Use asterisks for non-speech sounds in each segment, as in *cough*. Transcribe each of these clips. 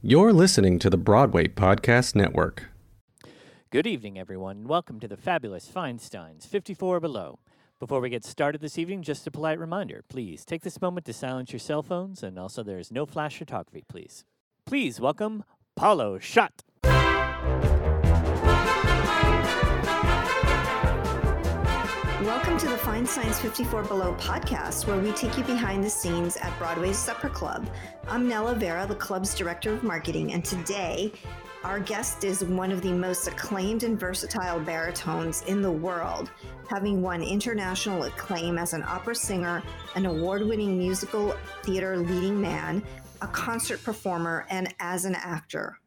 You're listening to the Broadway Podcast Network. Good evening, everyone. And welcome to the fabulous Feinstein's 54 Below. Before we get started this evening, just a polite reminder please take this moment to silence your cell phones, and also there is no flash photography, please. Please welcome Paulo Szot. Welcome to the Feinstein's 54 Below podcast, where we take you behind the scenes at Broadway's Supper Club. I'm Nella Vera, the club's director of marketing, and today our guest is one of the most acclaimed and versatile baritones in the world, having won international acclaim as an opera singer, an award winning musical theater leading man, a concert performer, and as an actor.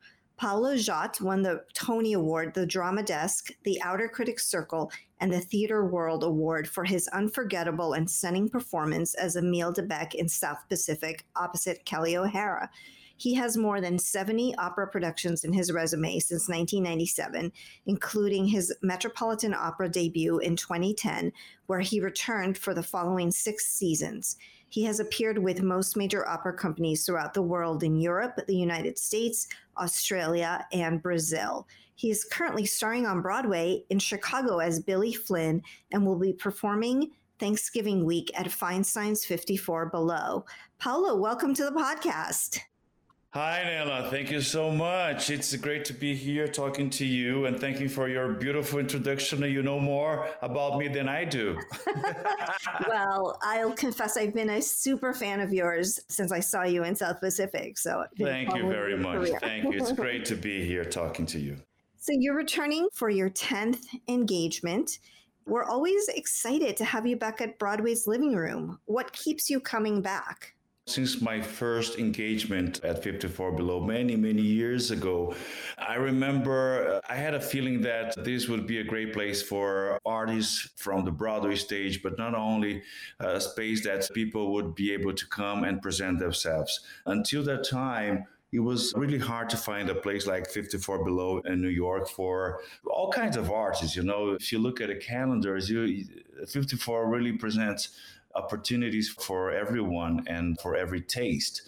Paulo Szot won the Tony Award, the Drama Desk, the Outer Critics Circle, and the Theater World Award for his unforgettable and stunning performance as Emile de Becque in South Pacific opposite Kelli O'Hara. He has more than 70 opera productions in his resume since 1997, including his Metropolitan Opera debut in 2010, where he returned for the following six seasons. He has appeared with most major opera companies throughout the world in Europe, the United States, Australia, and Brazil. He is currently starring on Broadway in Chicago as Billy Flynn and will be performing Thanksgiving week at Feinstein's 54 Below. Paulo, welcome to the podcast. Hi, Nella. Thank you so much. It's great to be here talking to you, and thank you for your beautiful introduction. You know more about me than I do. *laughs* *laughs* well, I'll confess, I've been a super fan of yours since I saw you in South Pacific. So thank you very much. Career. Thank you. It's *laughs* great to be here talking to you. So you're returning for your 10th engagement. We're always excited to have you back at Broadway's living room. What keeps you coming back? Since my first engagement at 54 Below many, many years ago, I remember uh, I had a feeling that this would be a great place for artists from the Broadway stage, but not only a space that people would be able to come and present themselves. Until that time, it was really hard to find a place like 54 Below in New York for all kinds of artists. You know, if you look at the calendars, you 54 really presents opportunities for everyone and for every taste.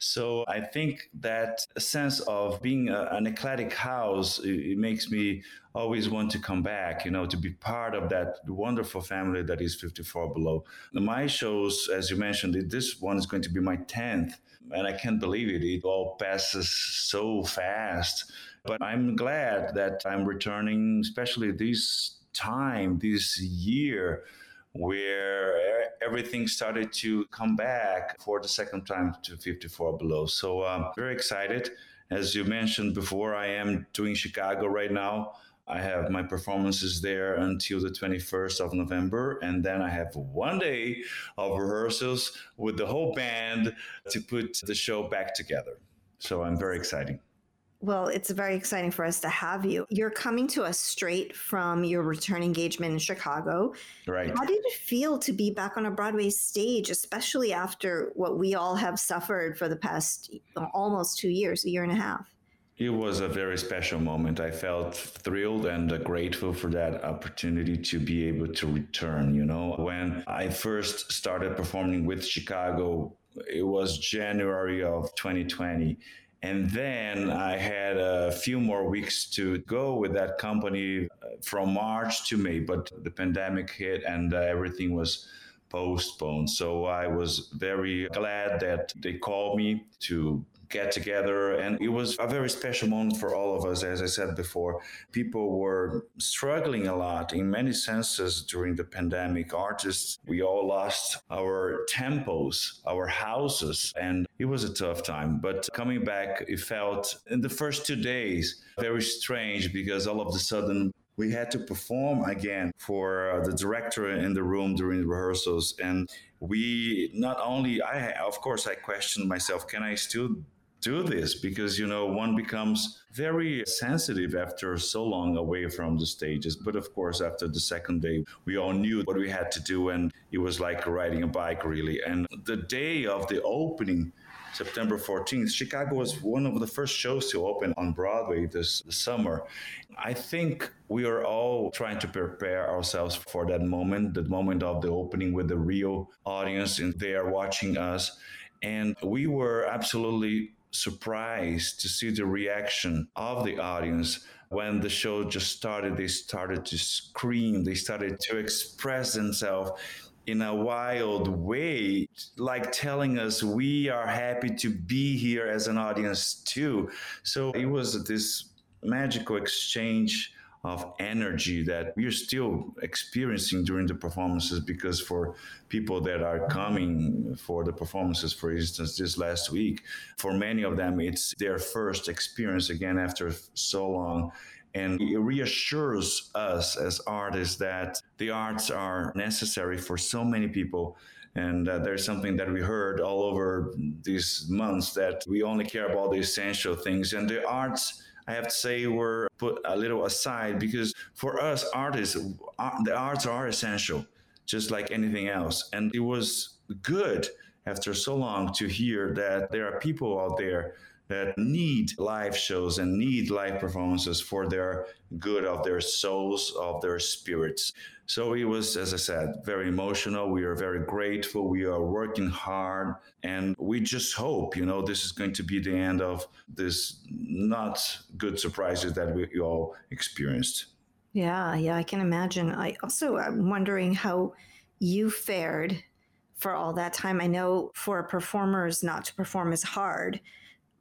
So I think that sense of being a, an eclectic house, it, it, makes me always want to come back, you know, to be part of that wonderful family that is 54 Below. My shows, as you mentioned, this one is going to be my 10th, and I can't believe it. It all passes so fast. But I'm glad that I'm returning, especially this time, this year where everything started to come back for the second time to 54 below. So I'm um, very excited. As you mentioned before, I am doing Chicago right now. I have my performances there until the 21st of November. And then I have one day of rehearsals with the whole band to put the show back together. So I'm very excited. Well, it's very exciting for us to have you. You're coming to us straight from your return engagement in Chicago. Right. How did it feel to be back on a Broadway stage, especially after what we all have suffered for the past almost two years, a year and a half? It was a very special moment. I felt thrilled and grateful for that opportunity to be able to return. You know, when I first started performing with Chicago, it was January of 2020 and then I had a few more weeks to go with that company uh, from March to May, but the pandemic hit and uh, everything was postponed. So I was very glad that they called me to get together. And it was a very special moment for all of us. As I said before, people were struggling a lot in many senses during the pandemic. Artists, we all lost our tempos, our houses, and it was a tough time. But coming back, it felt in the first two days very strange because all of a sudden we had to perform again for uh, the director in the room during the rehearsals and we not only i of course i questioned myself can i still do this because you know one becomes very sensitive after so long away from the stages but of course after the second day we all knew what we had to do and it was like riding a bike really and the day of the opening September 14th. Chicago was one of the first shows to open on Broadway this, summer. I think we are all trying to prepare ourselves for that moment, the moment of the opening with the real audience, and they are watching us. And we were absolutely surprised to see the reaction of the audience when the show just started. They started to scream. They started to express themselves in a wild way like telling us we are happy to be here as an audience too. So it was this magical exchange of energy that we're still experiencing during the performances because for people that are coming for the performances for instance this last week for many of them it's their first experience again after so long. And it reassures us as artists that the arts are necessary for so many people. And uh, there's something that we heard all over these months that we only care about the essential things. And the arts I have to say were put a little aside because for us artists, uh, the arts are essential, just like anything else. And it was good after so long to hear that there are people out there that need live shows and need live performances for their good of their souls, of their spirits. So it was, as I said, very emotional. We are very grateful. We are working hard. And we just hope, you know, this is going to be the end of this not good surprises that we all experienced. Yeah, yeah, I can imagine. I also am wondering how you fared for all that time. I know for performers not to perform is hard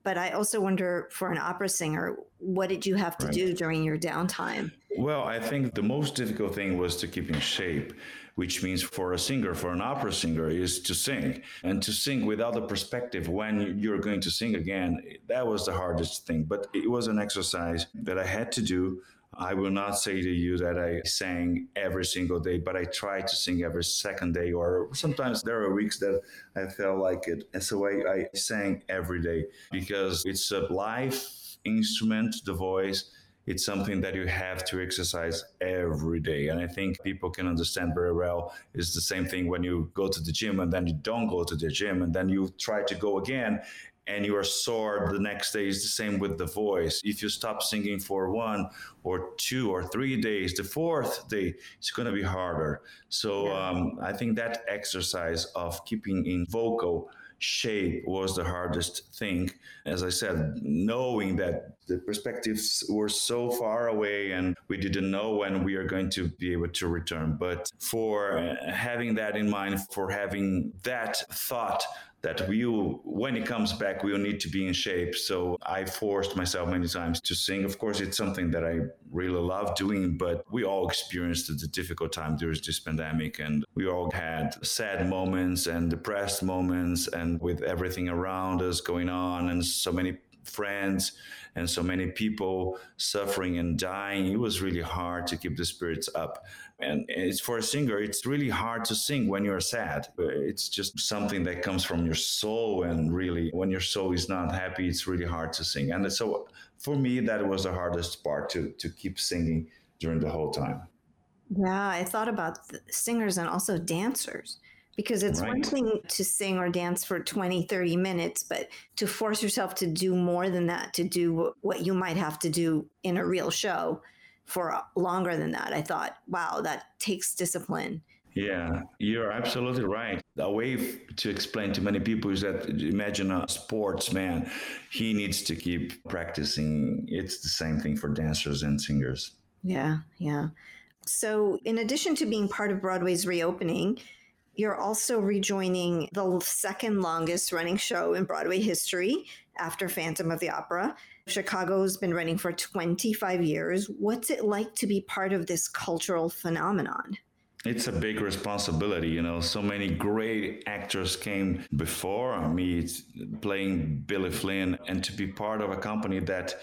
but I also wonder for an opera singer, what did you have to right. do during your downtime? Well, I think the most difficult thing was to keep in shape, which means for a singer, for an opera singer, is to sing and to sing without a perspective when you're going to sing again. That was the hardest thing, but it was an exercise that I had to do I will not say to you that I sang every single day, but I try to sing every second day, or sometimes there are weeks that I felt like it. And so I, I sang every day because it's a live instrument, the voice. It's something that you have to exercise every day. And I think people can understand very well. It's the same thing when you go to the gym and then you don't go to the gym and then you try to go again and you are sore the next day is the same with the voice. If you stop singing for one or two or three days the fourth day it's going to be harder. So um, i think that exercise of keeping in vocal shape was the hardest thing. As i said knowing that the perspectives were so far away and we didn't know when we are going to be able to return. But for having that in mind for having that thought that we will, when it comes back we'll need to be in shape. So i forced myself many times to sing. Of course it's something that i really love doing but we all experienced the difficult time during this pandemic and we all had sad moments and depressed moments and with everything around us going on and so many friends and so many people suffering and dying. It was really hard to keep the spirits up. And it's for a singer it's really hard to sing when you're sad. It's just something that comes from your soul and really when your soul is not happy it's really hard to sing. And so for me that was the hardest part to to keep singing during the whole time. Yeah i thought about singers and also dancers because it's right. one thing to sing or dance for 20 30 minutes but to force yourself to do more than that to do what you might have to do in a real show for longer than that. I thought, wow, that takes discipline. Yeah, you're absolutely right. A way to explain to many people is that imagine a sportsman, he needs to keep practicing. It's the same thing for dancers and singers. Yeah, yeah. So, in addition to being part of Broadway's reopening, you're also rejoining the second longest running show in Broadway history after Phantom of the Opera. Chicago's been running for 25 years. What's it like to be part of this cultural phenomenon? It's a big responsibility, you know. So many great actors came before me playing Billy Flynn, and to be part of a company that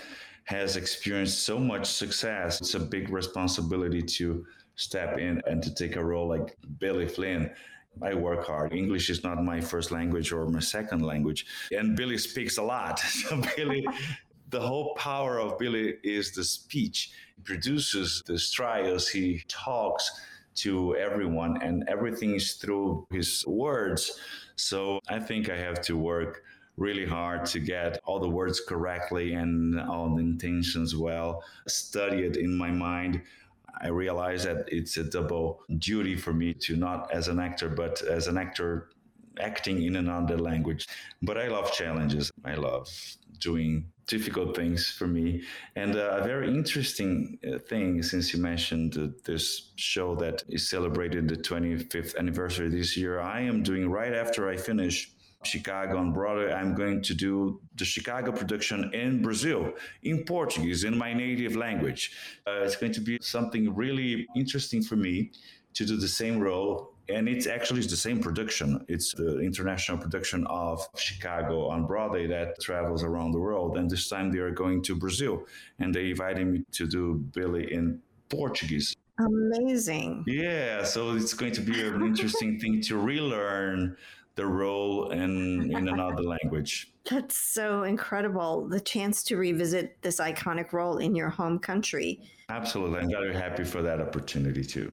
has experienced so much success, it's a big responsibility to step in and to take a role like Billy Flynn. I work hard. English is not my first language or my second language. And Billy speaks a lot. *laughs* So Billy *laughs* the whole power of Billy is the speech. He produces the strios, he talks to everyone, and everything is through his words. So I think I have to work really hard to get all the words correctly and all the intentions well, study it in my mind. I realize that it's a double duty for me to not as an actor, but as an actor acting in another language. But I love challenges. I love doing difficult things for me. And uh, a very interesting uh, thing, since you mentioned uh, this show that is celebrated the 25th anniversary this year, I am doing right after I finish Chicago on Broadway, I'm going to do the Chicago production in Brazil, in Portuguese, in my native language. Uh, it's going to be something really interesting for me to do the same role and it's actually the same production. It's the international production of Chicago on Broadway that travels around the world. And this time they are going to Brazil, and they invited me to do Billy in Portuguese. Amazing. Yeah, so it's going to be an interesting thing to relearn the role in in another *laughs* language. That's so incredible. The chance to revisit this iconic role in your home country. Absolutely. I'm very happy for that opportunity too.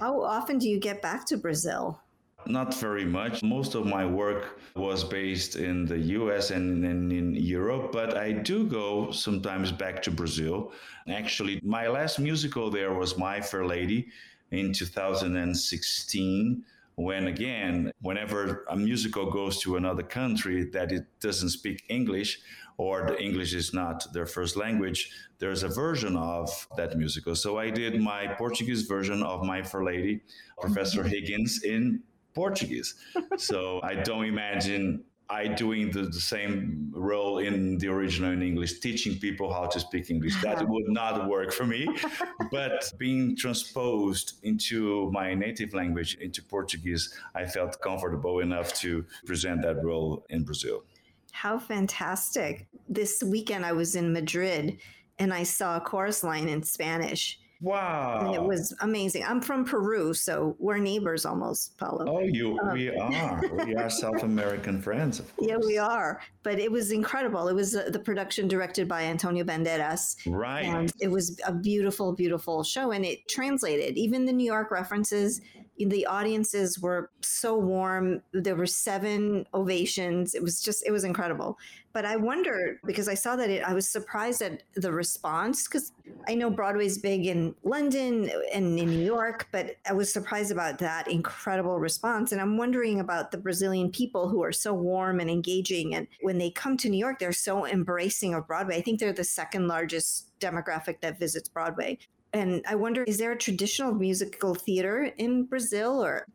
How often do you get back to Brazil? Not very much. Most of my work was based in the US and in, in, Europe, but I do go sometimes back to Brazil. Actually, my last musical there was My Fair Lady in 2016 when again whenever a musical goes to another country that it doesn't speak english or the english is not their first language there's a version of that musical. So i did my portuguese version of my fair lady professor mm-hmm. higgins in portuguese. So i don't imagine I doing the, the, same role in the original in English, teaching people how to speak English. That uh-huh. would not work for me. *laughs* but being transposed into my native language, into Portuguese, I felt comfortable enough to present that role in Brazil. How fantastic. This weekend I was in Madrid and I saw a chorus line in Spanish Wow. And it was amazing. I'm from Peru, so we're neighbors almost, Paulo. Oh, you um, we *laughs* are. we are South American friends, of course. Yeah, we are. But it was incredible. It was uh, the production directed by Antonio Banderas. Right. And it was a beautiful, beautiful show. And it translated. Even the New York references the audiences were so warm. There were seven ovations. It was just, it was incredible. But I wondered because I saw that it, I was surprised at the response because I know Broadway's big in London and in New York, but I was surprised about that incredible response. And I'm wondering about the Brazilian people who are so warm and engaging. And when they come to New York, they're so embracing of Broadway. I think they're the second largest demographic that visits Broadway. And I wonder, is there a traditional musical theater in Brazil or?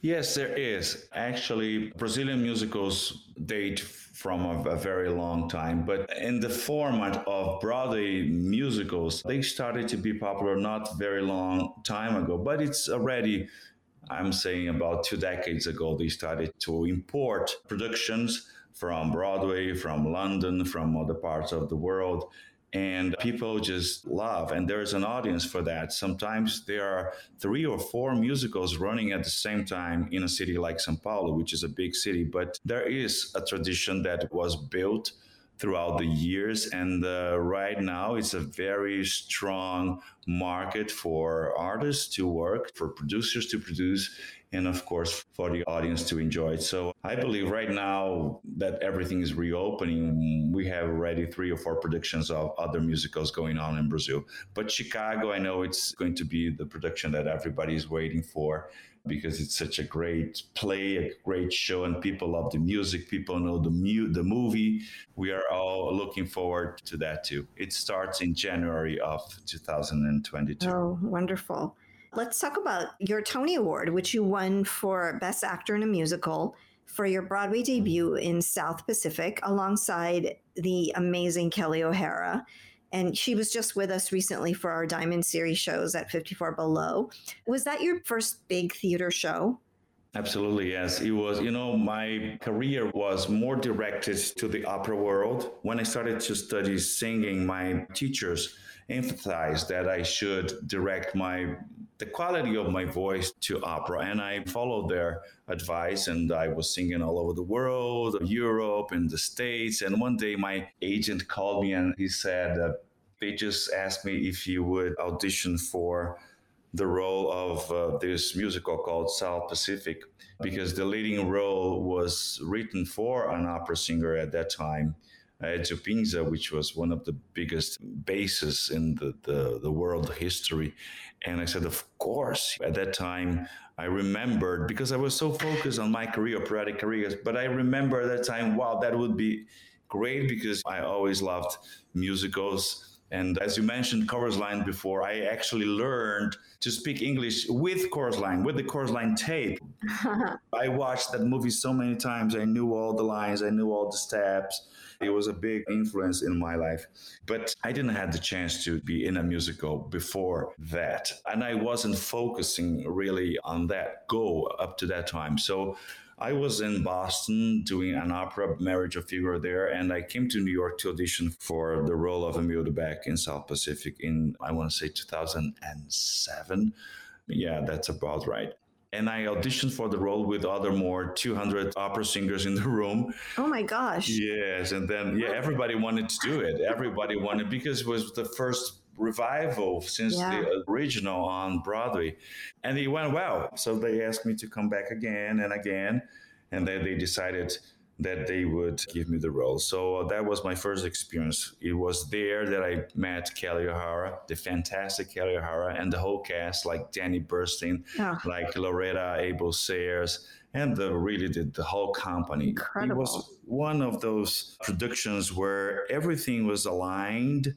Yes, there is. Actually, Brazilian musicals date from a, a, very long time, but in the format of Broadway musicals, they started to be popular not very long time ago, but it's already I'm saying about two decades ago, they started to import productions from Broadway, from London, from other parts of the world and people just love and there's an audience for that. Sometimes there are three or four musicals running at the same time in a city like sao paulo which is a big city but there is a tradition that was built throughout the years and uh, right now it's a very strong market for artists to work for producers to produce and of course for the audience to enjoy it. So I believe right now that everything is reopening, we have already three or four predictions of other musicals going on in Brazil. But Chicago, I know it's going to be the production that everybody is waiting for because it's such a great play, a great show, and people love the music. People know the mu- the movie. We are all looking forward to that too. It starts in January of 2022. Oh, wonderful! Let's talk about your Tony Award, which you won for Best Actor in a Musical for your Broadway debut in South Pacific alongside the amazing Kelli O'Hara. And she was just with us recently for our Diamond Series shows at 54 Below. Was that your first big theater show? Absolutely, yes. It was, you know, my career was more directed to the opera world. When I started to study singing, my teachers emphasized that I should direct my the quality of my voice to opera and I followed their advice and I was singing all over the world, Europe and the States and one day my agent called me and he said they just asked me if you would audition for the role of uh, this musical called South Pacific because the leading role was written for an opera singer at that time Ezio Pinza, which was one of the biggest basses in the, the, the world history. And I said, Of course. At that time, I remembered because I was so focused on my career, operatic careers, but I remember at that time, wow, that would be great because I always loved musicals. And as you mentioned chorus line before, I actually learned to speak English with chorus line, with the chorus line tape. *laughs* I watched that movie so many times. I knew all the lines, I knew all the steps. It was a big influence in my life. But I didn't have the chance to be in a musical before that. And I wasn't focusing really on that goal up to that time. So I was in Boston doing an opera, Marriage of Figaro there, and I came to New York to audition for the role of Emile de Becque in South Pacific in, I want to say, 2007. Yeah, that's about right. And I auditioned for the role with other more 200 opera singers in the room. Oh my gosh. Yes. And then, yeah, everybody wanted to do it. Everybody wanted because it was the first revival since yeah. the original on Broadway. And it went well. So they asked me to come back again and again. And then they decided that they would give me the role. So uh, that was my first experience. It was there that I met Kelli O'Hara, the fantastic Kelli O'Hara, and the whole cast, like Danny Burstein, oh. like Loretta Ables Sayre, and the, really the, the whole company. Incredible. It was one of those productions where everything was aligned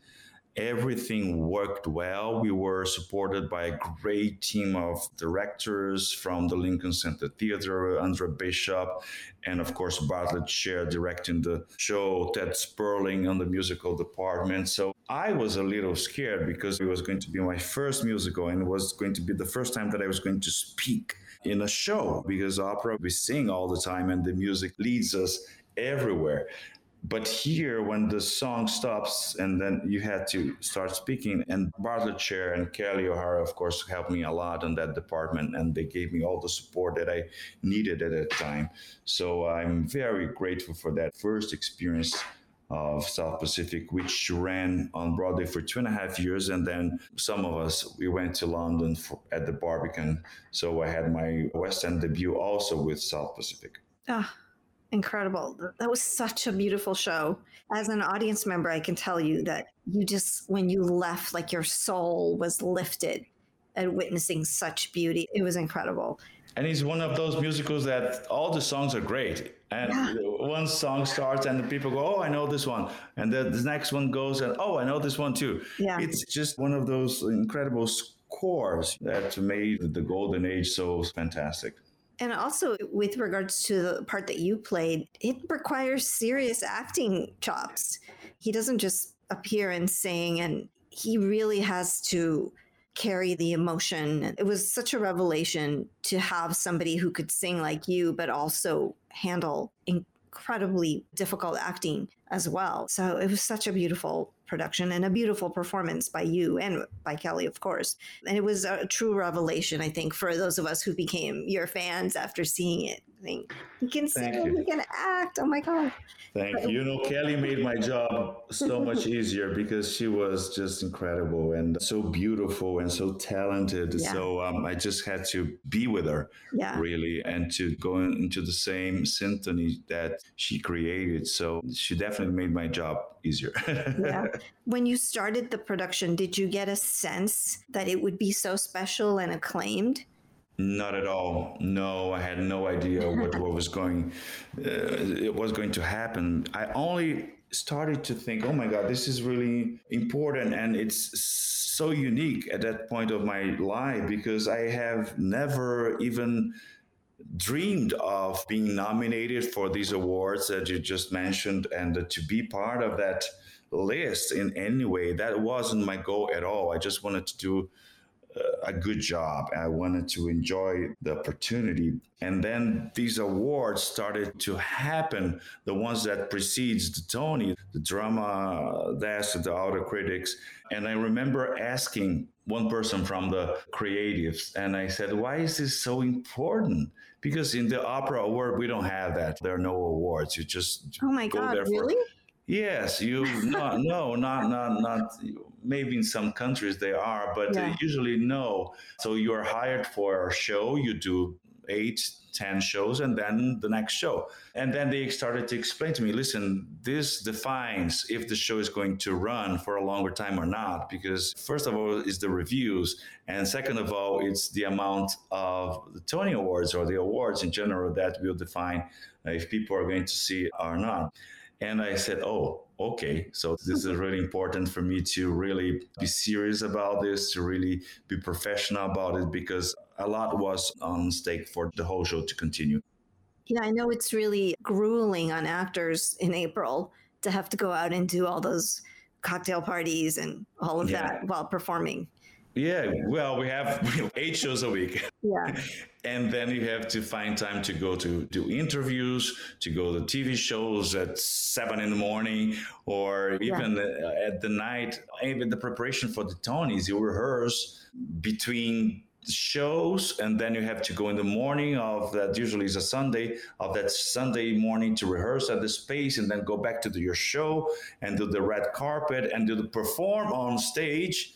everything worked well. We were supported by a great team of directors from the Lincoln Center Theater, André Bishop, and of course Bartlett Sher directing the show, Ted Sperling on the musical department. So I was a little scared because it was going to be my first musical and it was going to be the first time that I was going to speak in a show because opera we sing all the time and the music leads us everywhere but here, when the song stops and then you had to start speaking, and Bartlett Sher and Kelli O'Hara, of course, helped me a lot in that department, and they gave me all the support that I needed at that time. So I'm very grateful for that first experience of South Pacific, which ran on Broadway for two and a half years. And then some of us, we went to London for, at the Barbican. So I had my West End debut also with South Pacific. Ah, incredible. That was such a beautiful show. As an audience member, I can tell you that you just, when you left, like your soul was lifted at witnessing such beauty. It was incredible. And it's one of those musicals that all the songs are great. And yeah. one song starts and the people go, Oh, I know this one. And the, the next one goes and oh, I know this one too. Yeah. It's just one of those incredible scores that made the golden age so fantastic. And also, with regards to the part that you played, it requires serious acting chops. He doesn't just appear and sing, and he really has to carry the emotion. It was such a revelation to have somebody who could sing like you, but also handle incredibly difficult acting as well. So it was such a beautiful production and a beautiful performance by you and by Kelli, of course. And it was a true revelation, I think, for those of us who became your fans after seeing it. Think he can sing, he can act. Oh my God. Thank you. You know, Kelli made my job so much *laughs* easier because she was just incredible and so beautiful and so talented. Yeah. So um, I just had to be with her, yeah. really, and to go into the same symphony that she created. So she definitely made my job easier. *laughs* yeah. When you started the production, did you get a sense that it would be so special and acclaimed? Not at all. No, I had no idea *laughs* what, what was going uh, it was going to happen. I only started to think, oh my God, this is really important and it's so unique at that point of my life because I have never even dreamed of being nominated for these awards that you just mentioned and to be part of that list in any way. That wasn't my goal at all. I just wanted to do a good job. I wanted to enjoy the opportunity. And then these awards started to happen, the ones that precedes the Tony, the drama desk, the Outer Critics. And I remember asking one person from the creatives, and I said, why is this so important? Because in the opera award, we don't have that. There are no awards. You just oh my go God, there really? Yes, you not *laughs* no not not not maybe in some countries they are, but uh, yeah. usually no. So you are hired for a show, you do eight, ten shows and then the next show. And then they started to explain to me listen, this defines if the show is going to run for a longer time or not. Because, first of all, it's the reviews. And second of all, it's the amount of the Tony Awards or the awards in general that will define if people are going to see or not. And I said, oh, okay. So this is mm-hmm. really important for me to really be serious about this, to really be professional about it, because a lot was on stake for the whole show to continue. Yeah, I know it's really grueling on actors in April to have to go out and do all those cocktail parties and all of yeah. that while performing. Yeah, well, *laughs* we have eight shows a week. Yeah. *laughs* and then you have to find time to go to do interviews, to go to TV shows at seven in the morning, or even yeah. at the night. Even the preparation for the Tonys, you rehearse between shows and then you have to go in the morning of that usually is a sunday of that sunday morning to rehearse at the space and then go back to do your show and do the red carpet and do the perform on stage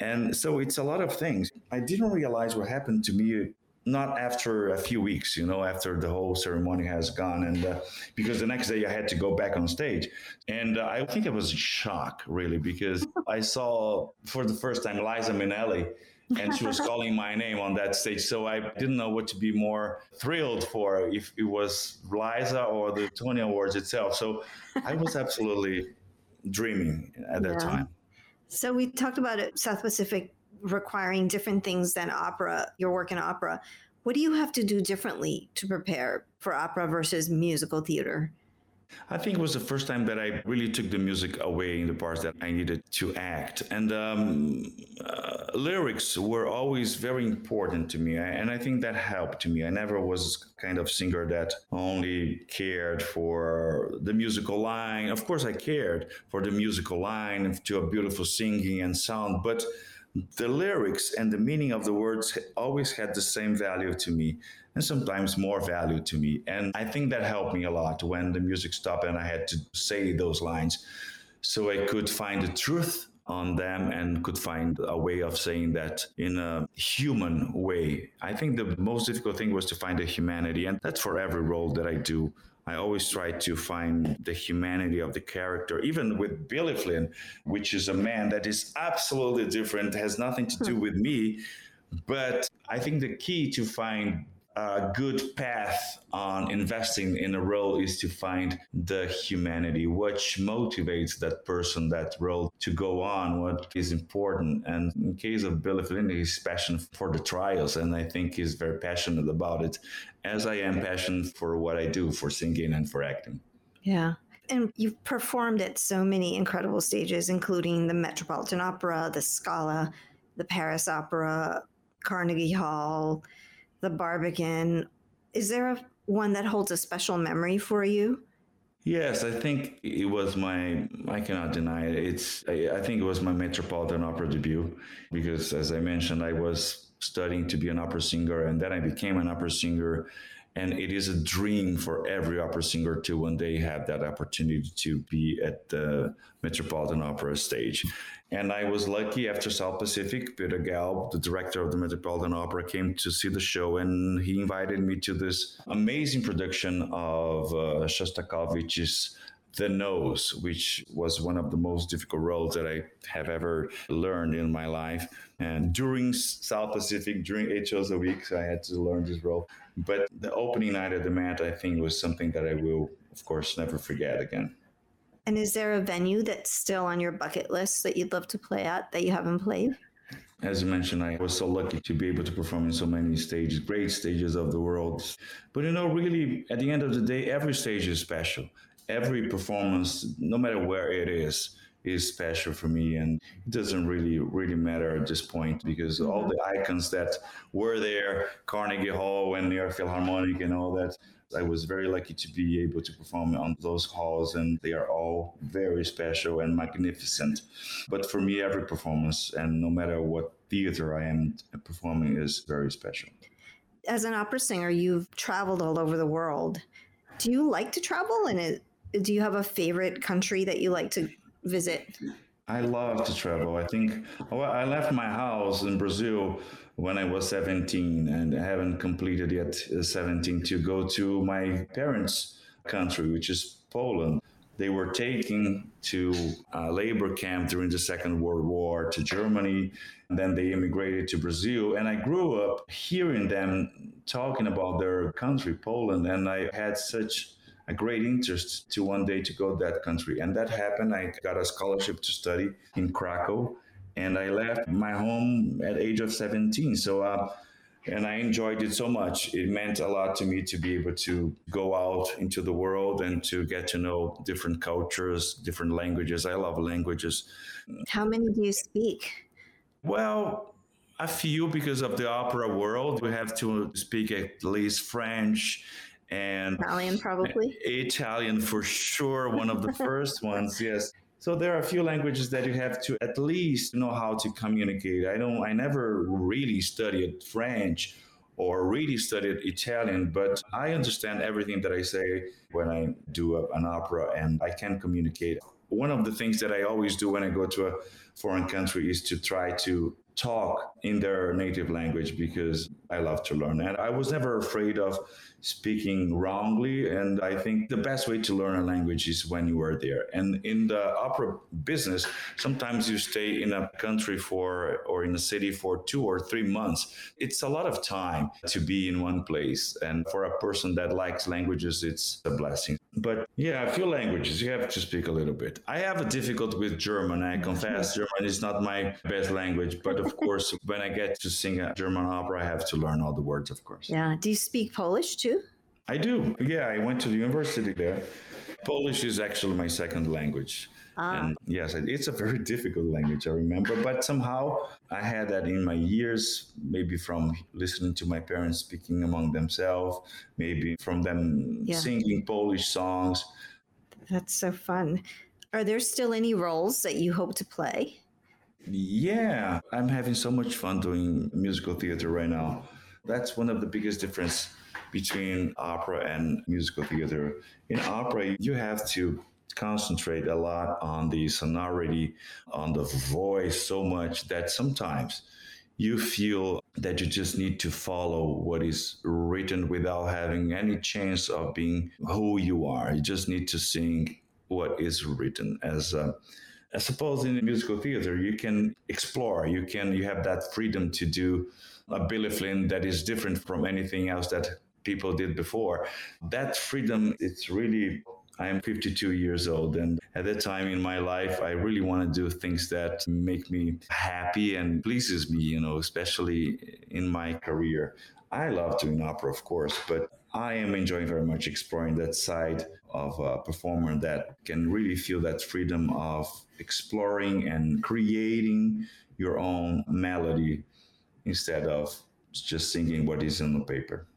and so it's a lot of things. I didn't realize what happened to me not after a few weeks, you know, after the whole ceremony has gone. And uh, because the next day I had to go back on stage. And uh, I think it was a shock, really, because *laughs* I saw for the first time Liza Minnelli. and she was calling my name on that stage. So I didn't know what to be more thrilled for if it was Liza or the Tony Awards itself. So I was absolutely dreaming at that yeah. time. So we talked about it, South Pacific requiring different things than opera, your work in opera. What do you have to do differently to prepare for opera versus musical theater? I think it was the first time that I really took the music away in the parts that I needed to act. And um, uh, lyrics were always very important to me. And I think that helped me. I never was kind of singer that only cared for the musical line. Of course, I cared for the musical line, to a beautiful singing and sound, but the lyrics and the meaning of the words always had the same value to me and sometimes more value to me. And I think that helped me a lot when the music stopped and I had to say those lines so I could find the truth on them and could find a way of saying that in a human way. I think the most difficult thing was to find the humanity, and that's for every role that I do. I always try to find the humanity of the character, even with Billy Flynn, which is a man that is absolutely different, has nothing to do hmm. with me. But I think the key to find a good path on investing in a role is to find the humanity, which motivates that person, that role to go on, what is important. And in case of Billy Flynn, his passion for the trials, and I think he's very passionate about it, as I am passionate for what I do, for singing and for acting. Yeah. And you've performed at so many incredible stages, including the Metropolitan Opera, the Scala, the Paris Opera, Carnegie Hall, the Barbican. Is there a, one that holds a special memory for you? Yes, I think it was my. I cannot deny it. It's. I, I think it was my Metropolitan Opera debut because, as I mentioned, I was studying to be an opera singer, and then I became an opera singer. And it is a dream for every opera singer to one day have that opportunity to be at the Metropolitan Opera stage. And I was lucky after South Pacific, Peter Gelb, the director of the Metropolitan Opera, came to see the show and he invited me to this amazing production of uh, Shostakovich's The Nose, which was one of the most difficult roles that I have ever learned in my life. And during South Pacific, during eight shows a week, so I had to learn this role. But the opening night at the Met, I think, was something that I will, of course, never forget again. And is there a venue that's still on your bucket list that you'd love to play at that you haven't played? As you mentioned, I was so lucky to be able to perform in so many stages, great stages of the world. But you know, really, at the end of the day, every stage is special. Every performance, no matter where it is, is special for me and it doesn't really really matter at this point because all mm-hmm. the icons that were there carnegie hall and new york philharmonic and all that I was very lucky to be able to perform on those halls, and they are all very special and magnificent. But for me, every performance, and no matter what theater I am performing, is very special. As an opera singer, you've traveled all over the world. Do you like to travel? And do you have a favorite country that you like to visit? I love to travel. I think well, I left my house in Brazil when I was 17 and I haven't completed yet uh, 17 to go to my parents' country, which is Poland. They were taken to a labor camp during the Second World War to Germany. And then they immigrated to Brazil. And I grew up hearing them talking about their country, Poland. And I had such a great interest to one day to go to that country. And that happened. I got a scholarship to study in Krakow. And I left my home at age of 17. So uh, and I enjoyed it so much. It meant a lot to me to be able to go out into the world and to get to know different cultures, different languages. I love languages. How many do you speak? Well, a few because of the opera world. We have to speak at least French and Italian, *laughs* probably. Italian for sure, one of the *laughs* first ones, yes. So there are a few languages that you have to at least know how to communicate. I don't I never really studied French or really studied Italian, but I understand everything that I say when I do a, an opera and I can communicate. One of the things that I always do when I go to a foreign country is to try to talk in their native language because I love to learn. And I was never afraid of speaking wrongly. And I think the best way to learn a language is when you are there. And in the opera business, sometimes you stay in a country for or in a city for two or three months. It's a lot of time to be in one place. And for a person that likes languages, it's a blessing. But yeah, a few languages you have to speak a little bit. I have a difficulty with German. I confess, *laughs* German is not my best language. But of course, when I get to sing a German opera, I have to learn all the words, of course. Yeah. Do you speak Polish too? I do. Yeah, I went to the university there. Polish is actually my second language. Ah. And yes, it's a very *laughs* difficult language, I remember. But somehow I had that in my years, maybe from listening to my parents speaking among themselves, maybe from them yeah. singing Polish songs. That's so fun. Are there still any roles that you hope to play? Yeah, I'm having so much fun doing musical theater right now. That's one of the biggest difference between opera and musical theater. In opera, you have to concentrate a lot on the sonority, on the voice so much that sometimes you feel that you just need to follow what is written without having any chance of being who you are. You just need to sing what is written as uh, a I suppose in musical theater you can explore, you can you have that freedom to do a Billy Flynn that is different from anything else that people did before. That freedom, it's really I am 52 years old, and at that time in my life, I really want to do things that make me happy and pleases me. You know, especially in my career. I love doing opera, of course, but I am enjoying very much exploring that side of a performer that can really feel that freedom of exploring and creating your own melody instead of just singing what is on the paper.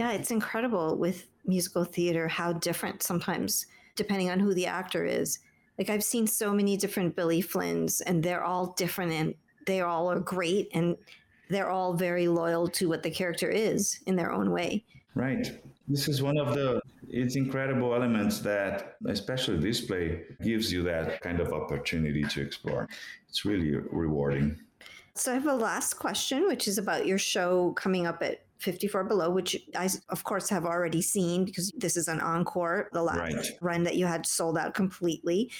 Yeah, it's incredible with musical theater how different sometimes, depending on who the actor is. Like I've seen so many different Billy Flynns, and they're all different, and they all are great, and they're all very loyal to what the character is in their own way. Right. This is one of the it's incredible elements that especially this play gives you that kind of opportunity to explore. It's really rewarding. So I have a last question, which is about your show coming up at 54 Below, which I, of course, have already seen because this is an encore, the last right. run that you had sold out completely.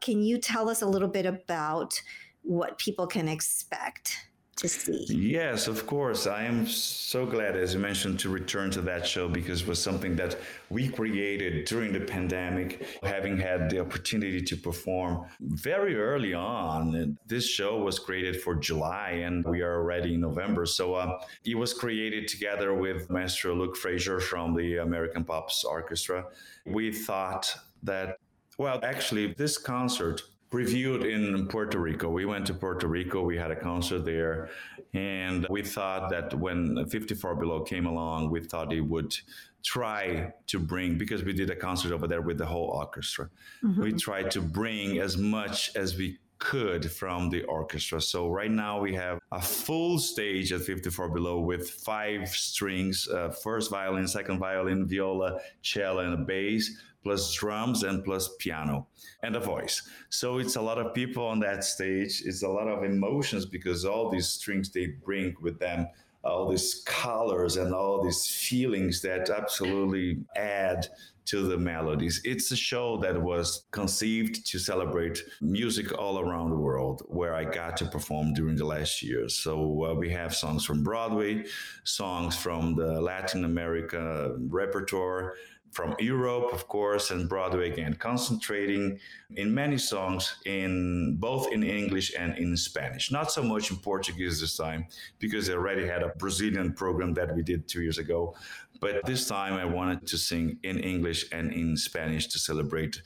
Can you tell us a little bit about what people can expect? To see. Yes, of course. I am so glad, as you mentioned, to return to that show because it was something that we created during the pandemic, having had the opportunity to perform very early on. This show was created for July and we are already in November. So uh, it was created together with Maestro Luke Frazier from the American Pops Orchestra. We thought that, well, actually, this concert reviewed in Puerto Rico. We went to Puerto Rico, we had a concert there, and we thought that when 54 Below came along, we thought it would try to bring, because we did a concert over there with the whole orchestra, mm-hmm. we tried to bring as much as we could from the orchestra. So right now we have a full stage at 54 Below with five strings, uh, first violin, second violin, viola, cello, and a bass plus drums and plus piano and a voice. So it's a lot of people on that stage. It's a lot of emotions because all these strings they bring with them all these colors and all these feelings that absolutely add to the melodies. It's a show that was conceived to celebrate music all around the world, where I got to perform during the last years. So uh, we have songs from Broadway, songs from the Latin America repertoire from Europe, of course, and Broadway again, concentrating in many songs in both in English and in Spanish. Not so much in Portuguese this time because I already had a Brazilian program that we did two years ago. But this time I wanted to sing in English and in Spanish to celebrate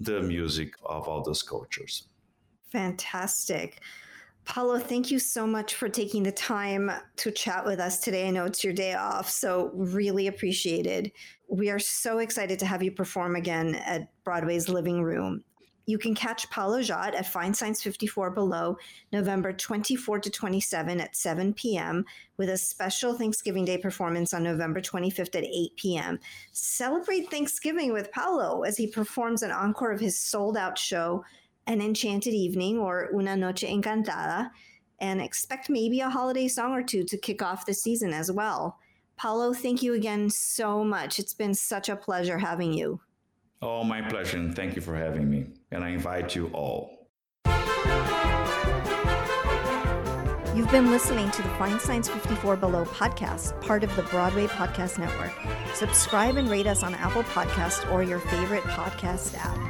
the music of all those cultures. Fantastic. Paulo, thank you so much for taking the time to chat with us today. I know it's your day off, so really appreciated. We are so excited to have you perform again at Broadway's Living Room. You can catch Paulo Szot at Feinstein's 54 Below November 24 to 27 at 7 p.m. with a special Thanksgiving Day performance on November 25th at 8 p.m. Celebrate Thanksgiving with Paulo as he performs an encore of his sold out show an enchanted evening or una noche encantada, and expect maybe a holiday song or two to kick off the season as well. Paulo, thank you again so much. It's been such a pleasure having you. Oh, my pleasure, and thank you for having me. And I invite you all. You've been listening to the Feinstein's 54 Below podcast, part of the Broadway Podcast Network. Subscribe and rate us on Apple Podcast or your favorite podcast app.